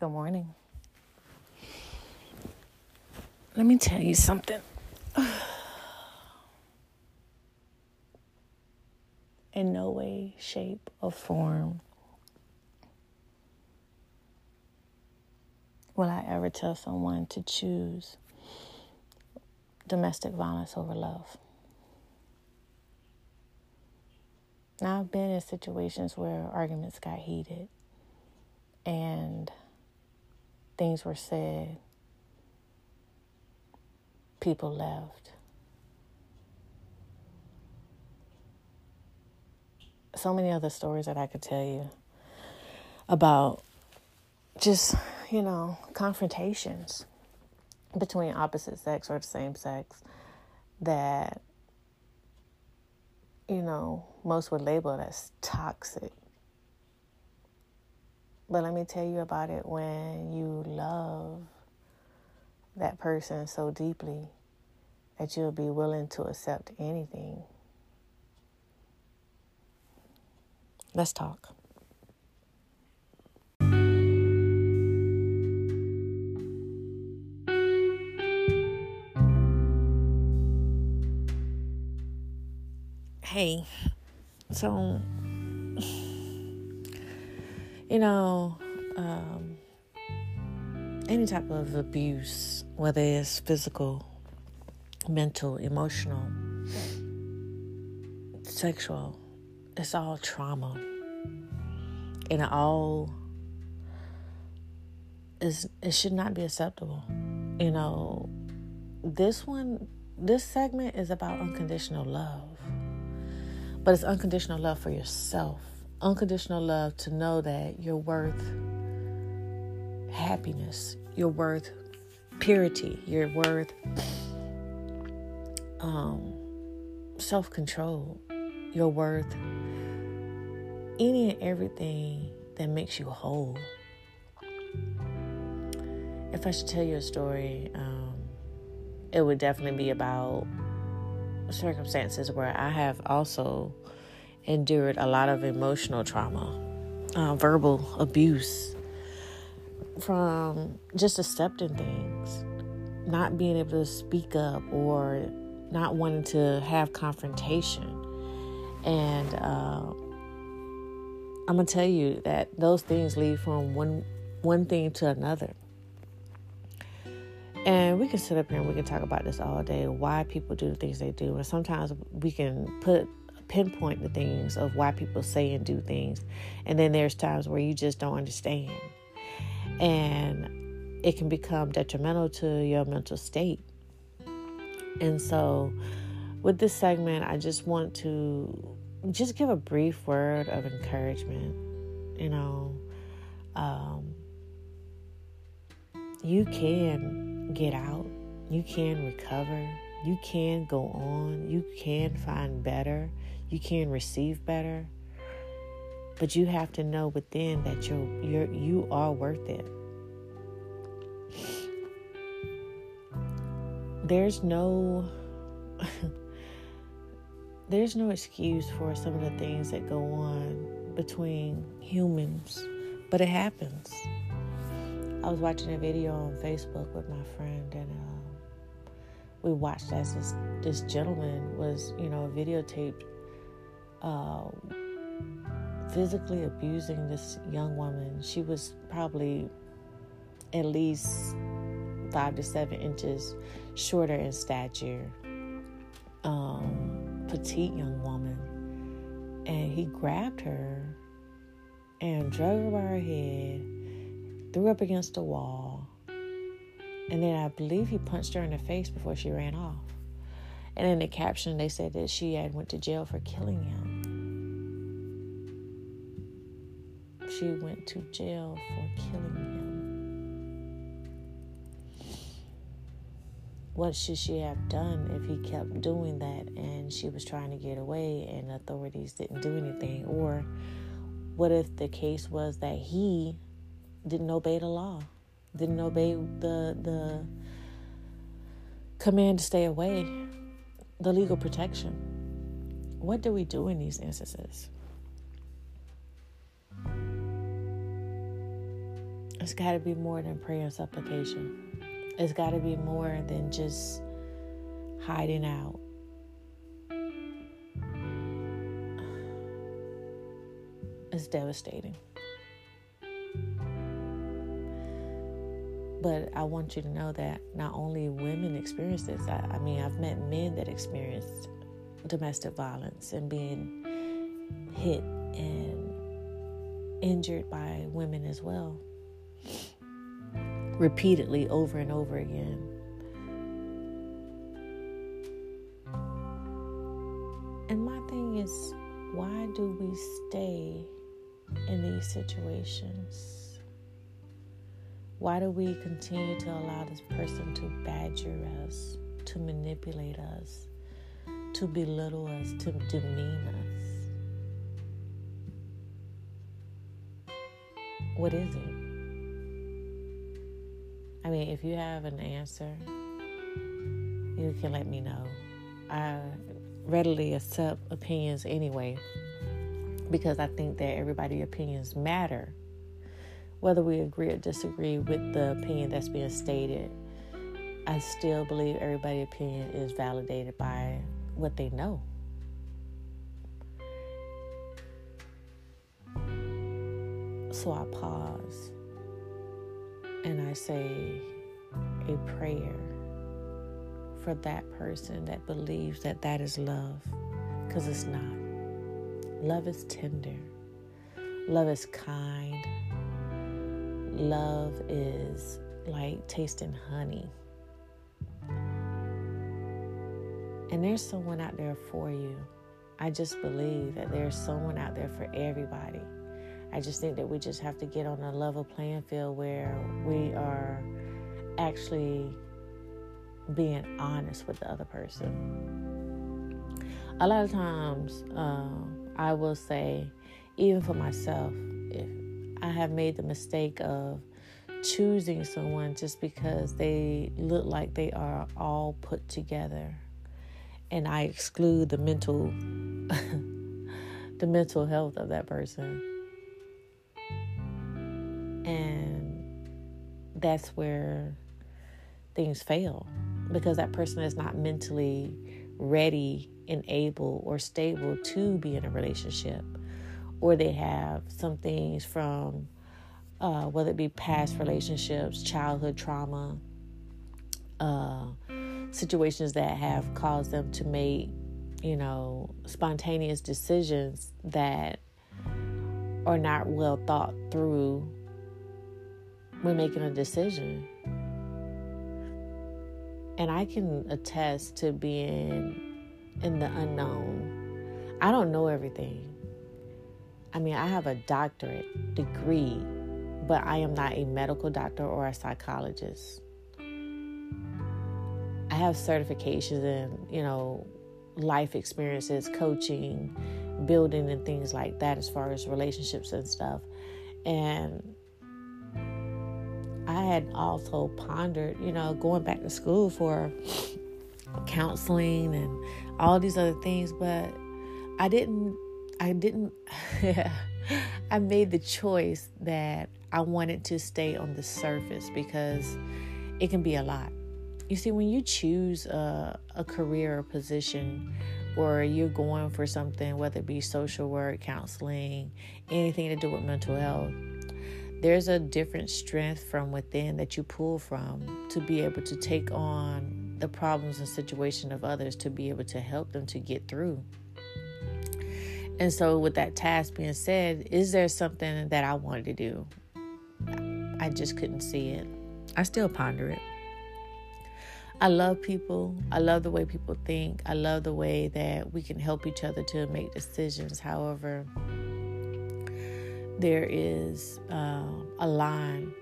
Good morning. Let me tell you something. In no way, shape, or form will I ever tell someone to choose domestic violence over love. Now, I've been in situations where arguments got heated and things were said, people left. So many other stories that I could tell you about just, you know, confrontations between opposite sex or the same sex that, you know, most would label as toxic. But let me tell you about it when you love that person so deeply that you'll be willing to accept anything. Let's talk. Hey, so you know, um, any type of abuse, whether it's physical, mental, emotional, sexual, it's all trauma. And it all is it should not be acceptable. You know, this one this segment is about unconditional love. But it's unconditional love for yourself unconditional love to know that you're worth happiness, you're worth purity, you're worth um, self control, you're worth any and everything that makes you whole. If I should tell you a story, um, it would definitely be about circumstances where I have also endured a lot of emotional trauma, uh, verbal abuse from just accepting things, not being able to speak up or not wanting to have confrontation. And uh, I'm gonna tell you that those things lead from one one thing to another. And we can sit up here and we can talk about this all day, why people do the things they do. And sometimes we can put pinpoint the things of why people say and do things. And then there's times where you just don't understand. And it can become detrimental to your mental state. And so, with this segment, I just want to just give a brief word of encouragement. You know, um, you can get out, you can recover, you can go on, you can find better, you can receive better. But you have to know within that you're you're you are worth it. There's no there's no excuse for some of the things that go on between humans, but it happens. I was watching a video on Facebook with my friend, and um, we watched as this this gentleman was, you know, videotaped uh, physically abusing this young woman. She was probably at least five to seven inches shorter in stature, um, petite young woman. And he grabbed her and drug her by her head, threw her up against the wall, and then I believe he punched her in the face before she ran off. And in the caption, they said that she had went to jail for killing him. She went to jail for killing him. What should she have done if he kept doing that and she was trying to get away and authorities didn't do anything? Or what if the case was that he didn't obey the law, didn't obey the the command to stay away? The legal protection. What do we do in these instances? It's got to be more than prayer and supplication. It's got to be more than just hiding out. It's devastating. But I want you to know that not only women experience this, I, I mean, I've met men that experienced domestic violence and being hit and injured by women as well, repeatedly over and over again. And my thing is, why do we stay in these situations? Why do we continue to allow this person to badger us, to manipulate us, to belittle us, to demean us? What is it? I mean, if you have an answer, you can let me know. I readily accept opinions anyway because I think that everybody's opinions matter whether we agree or disagree with the opinion that's being stated, I still believe everybody's opinion is validated by what they know. So I pause and I say a prayer for that person that believes that that is love because it's not. Love is tender, love is kind, love is like tasting honey. And there's someone out there for you. I just believe that there's someone out there for everybody. I just think that we just have to get on a level playing field where we are actually being honest with the other person. A lot of times, uh, I will say, even for myself, I have made the mistake of choosing someone just because they look like they are all put together and I exclude the mental the mental health of that person. And that's where things fail because that person is not mentally ready and able or stable to be in a relationship or they have some things from uh, whether it be past relationships, childhood trauma, uh, situations that have caused them to make, you know, spontaneous decisions that are not well thought through when making a decision. And I can attest to being in the unknown. I don't know everything. I mean, I have a doctorate degree, but I am not a medical doctor or a psychologist. I have certifications in, you know, life experiences, coaching, building, and things like that as far as relationships and stuff. And I had also pondered, you know, going back to school for counseling and all these other things, but I didn't I didn't, I made the choice that I wanted to stay on the surface because it can be a lot. You see, when you choose a, a career or position or you're going for something, whether it be social work, counseling, anything to do with mental health, there's a different strength from within that you pull from to be able to take on the problems and situation of others to be able to help them to get through. And so, with that task being said, is there something that I wanted to do? I just couldn't see it. I still ponder it. I love people. I love the way people think. I love the way that we can help each other to make decisions. However, there is uh, a line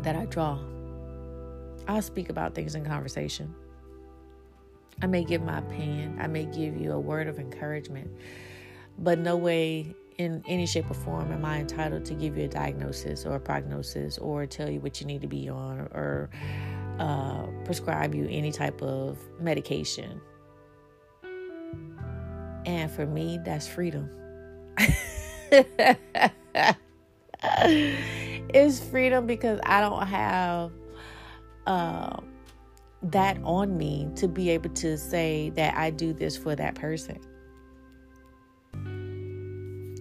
that I draw. I'll speak about things in conversation. I may give my opinion, I may give you a word of encouragement, but no way in any shape or form am I entitled to give you a diagnosis or a prognosis or tell you what you need to be on or, uh, prescribe you any type of medication. And for me, that's freedom. it's freedom because I don't have uh, that on me to be able to say that I do this for that person.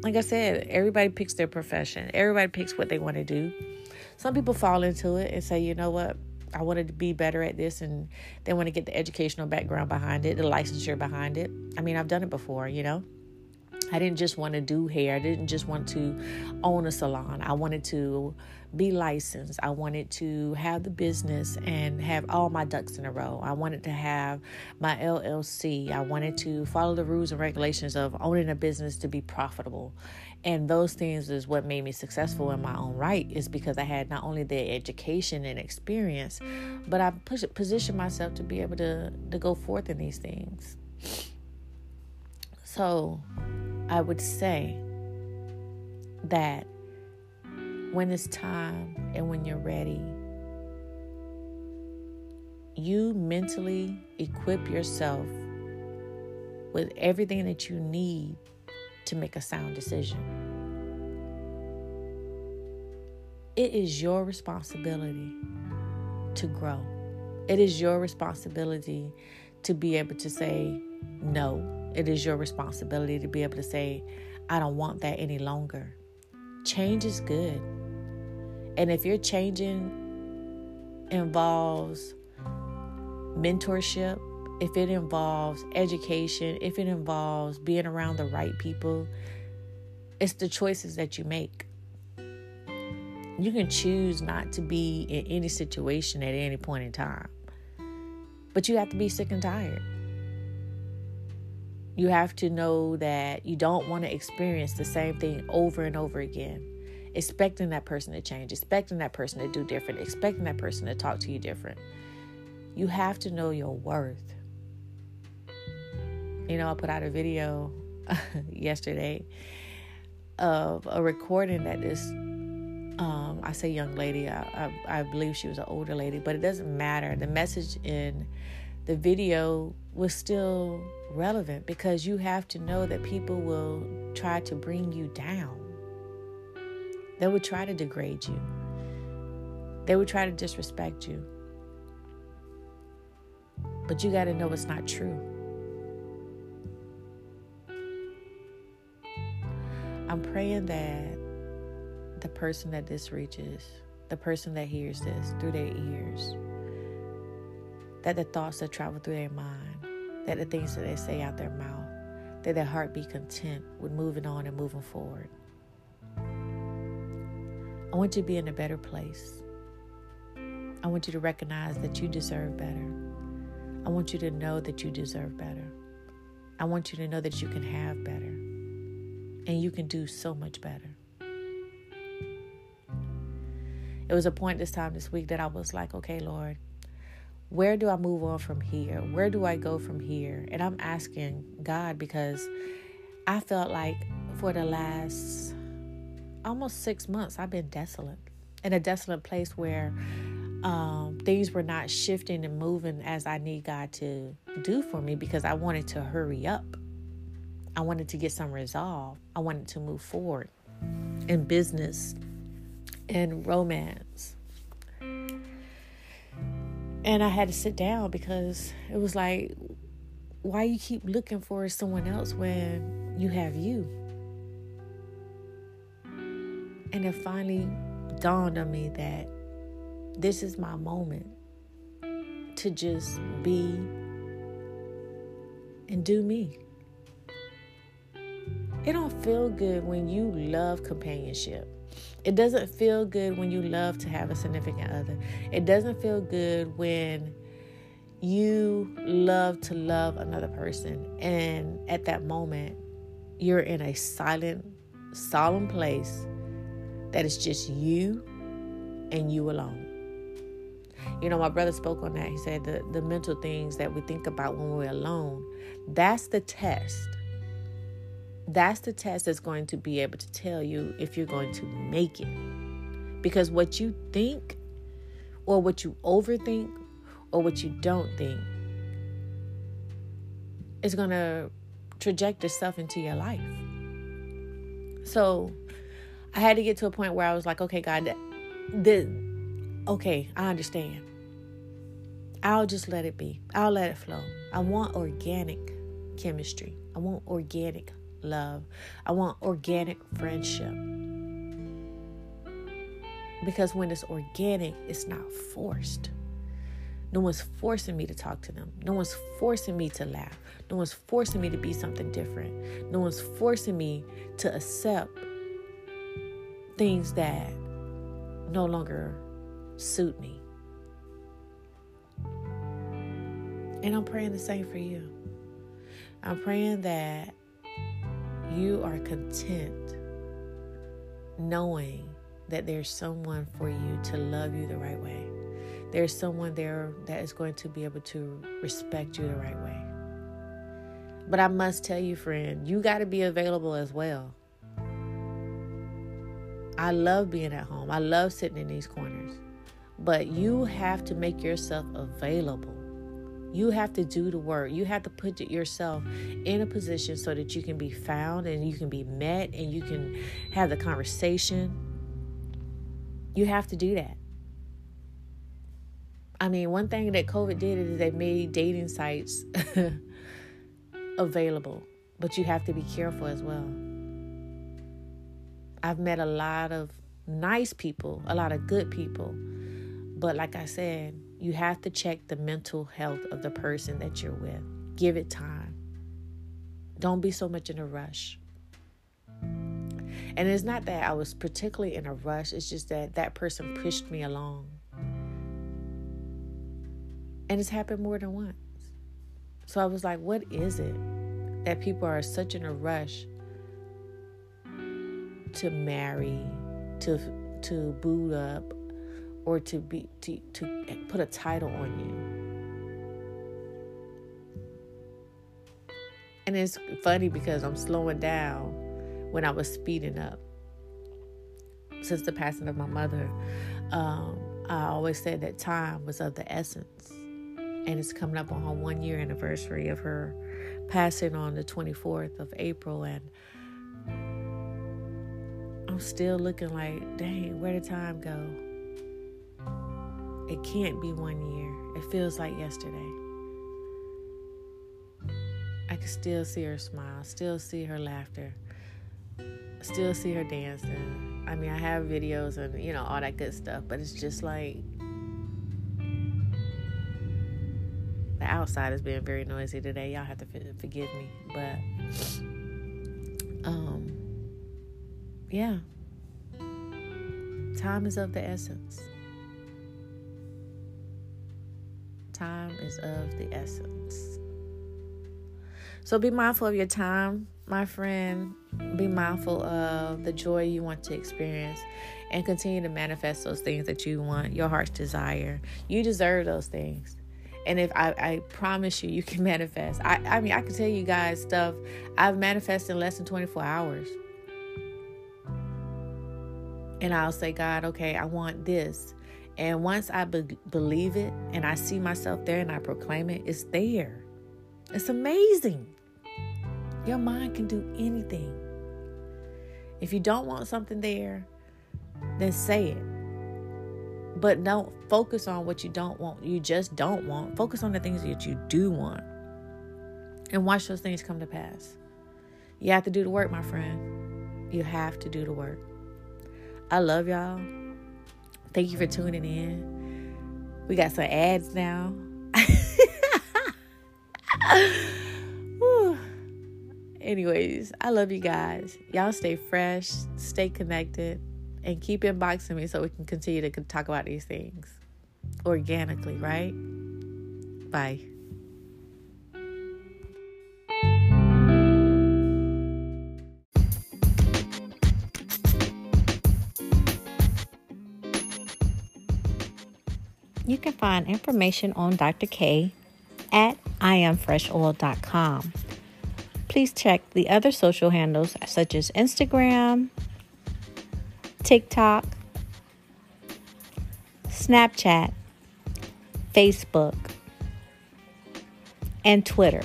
Like I said, everybody picks their profession. Everybody picks what they want to do. Some people fall into it and say, you know what, I wanted to be better at this, and they want to get the educational background behind it, the licensure behind it. I mean, I've done it before, you know. I didn't just want to do hair. I didn't just want to own a salon. I wanted to be licensed. I wanted to have the business and have all my ducks in a row. I wanted to have my LLC. I wanted to follow the rules and regulations of owning a business to be profitable. And those things is what made me successful in my own right is because I had not only the education and experience, but I push, positioned myself to be able to, to go forth in these things. So, I would say that when it's time and when you're ready, you mentally equip yourself with everything that you need to make a sound decision. It is your responsibility to grow. It is your responsibility to be able to say no it is your responsibility to be able to say, I don't want that any longer. Change is good. And if your changing involves mentorship, if it involves education, if it involves being around the right people, it's the choices that you make. You can choose not to be in any situation at any point in time, but you have to be sick and tired. You have to know that you don't want to experience the same thing over and over again. Expecting that person to change, expecting that person to do different, expecting that person to talk to you different. You have to know your worth. You know, I put out a video yesterday of a recording that this um, I say young lady, I, I, I, believe she was an older lady, but it doesn't matter. The message in the video was still relevant because you have to know that people will try to bring you down. They would try to degrade you. They would try to disrespect you. But you got to know it's not true. I'm praying that the person that this reaches, the person that hears this through their ears, that the thoughts that travel through their mind, that the things that they say out their mouth, that their heart be content with moving on and moving forward. I want you to be in a better place. I want you to recognize that you deserve better. I want you to know that you deserve better. I want you to know that you can have better and you can do so much better. It was a point this time this week that I was like, okay, Lord, where do I move on from here? Where do I go from here? And I'm asking God because I felt like for the last almost six months, I've been desolate in a desolate place where um, things were not shifting and moving as I need God to do for me because I wanted to hurry up. I wanted to get some resolve. I wanted to move forward in business and romance and I had to sit down because it was like, why you keep looking for someone else when you have you? And it finally dawned on me that this is my moment to just be and do me. It don't feel good when you love companionship. It doesn't feel good when you love to have a significant other. It doesn't feel good when you love to love another person. And at that moment, you're in a silent, solemn place that is just you and you alone. You know, my brother spoke on that. He said the, the mental things that we think about when we're alone, that's the test that's the test that's going to be able to tell you if you're going to make it. Because what you think, or what you overthink, or what you don't think, is going to traject itself into your life. So I had to get to a point where I was like, okay, God, the okay, I understand. I'll just let it be. I'll let it flow. I want organic chemistry. I want organic love. I want organic friendship. Because when it's organic, it's not forced. No one's forcing me to talk to them. No one's forcing me to laugh. No one's forcing me to be something different. No one's forcing me to accept things that no longer suit me. And I'm praying the same for you. I'm praying that you are content knowing that there's someone for you to love you the right way. There's someone there that is going to be able to respect you the right way. But I must tell you, friend, you got to be available as well. I love being at home. I love sitting in these corners. But you have to make yourself available. You have to do the work. You have to put yourself in a position so that you can be found and you can be met and you can have the conversation. You have to do that. I mean, one thing that COVID did is they made dating sites available, but you have to be careful as well. I've met a lot of nice people, a lot of good people, but like I said, you have to check the mental health of the person that you're with. Give it time. Don't be so much in a rush. And it's not that I was particularly in a rush, it's just that that person pushed me along. And it's happened more than once. So I was like, what is it that people are such in a rush to marry, to to boot up, or to be to, to put a title on you. And it's funny because I'm slowing down when I was speeding up. Since the passing of my mother, um, I always said that time was of the essence. And it's coming up on her one year anniversary of her passing on the 24th of April. And I'm still looking like, dang, where did time go? It can't be one year. It feels like yesterday. I can still see her smile, still see her laughter, still see her dancing. I mean, I have videos and, you know, all that good stuff, but it's just like the outside is being very noisy today. Y'all have to forgive me, but um yeah. Time is of the essence. Time is of the essence. So be mindful of your time, my friend. Be mindful of the joy you want to experience and continue to manifest those things that you want, your heart's desire. You deserve those things. And if I, I promise you, you can manifest. I, I mean, I can tell you guys stuff I've manifested in less than 24 hours. And I'll say, God, okay, I want this. And once I be- believe it and I see myself there and I proclaim it, it's there. It's amazing. Your mind can do anything. If you don't want something there, then say it. But don't focus on what you don't want. You just don't want. Focus on the things that you do want. And watch those things come to pass. You have to do the work, my friend. You have to do the work. I love y'all. Thank you for tuning in. We got some ads now. Anyways, I love you guys. Y'all stay fresh, stay connected, and keep inboxing me so we can continue to talk about these things organically, right? Bye. You can find information on Dr. K at iamfreshoil.com. Please check the other social handles such as Instagram, TikTok, Snapchat, Facebook, and Twitter.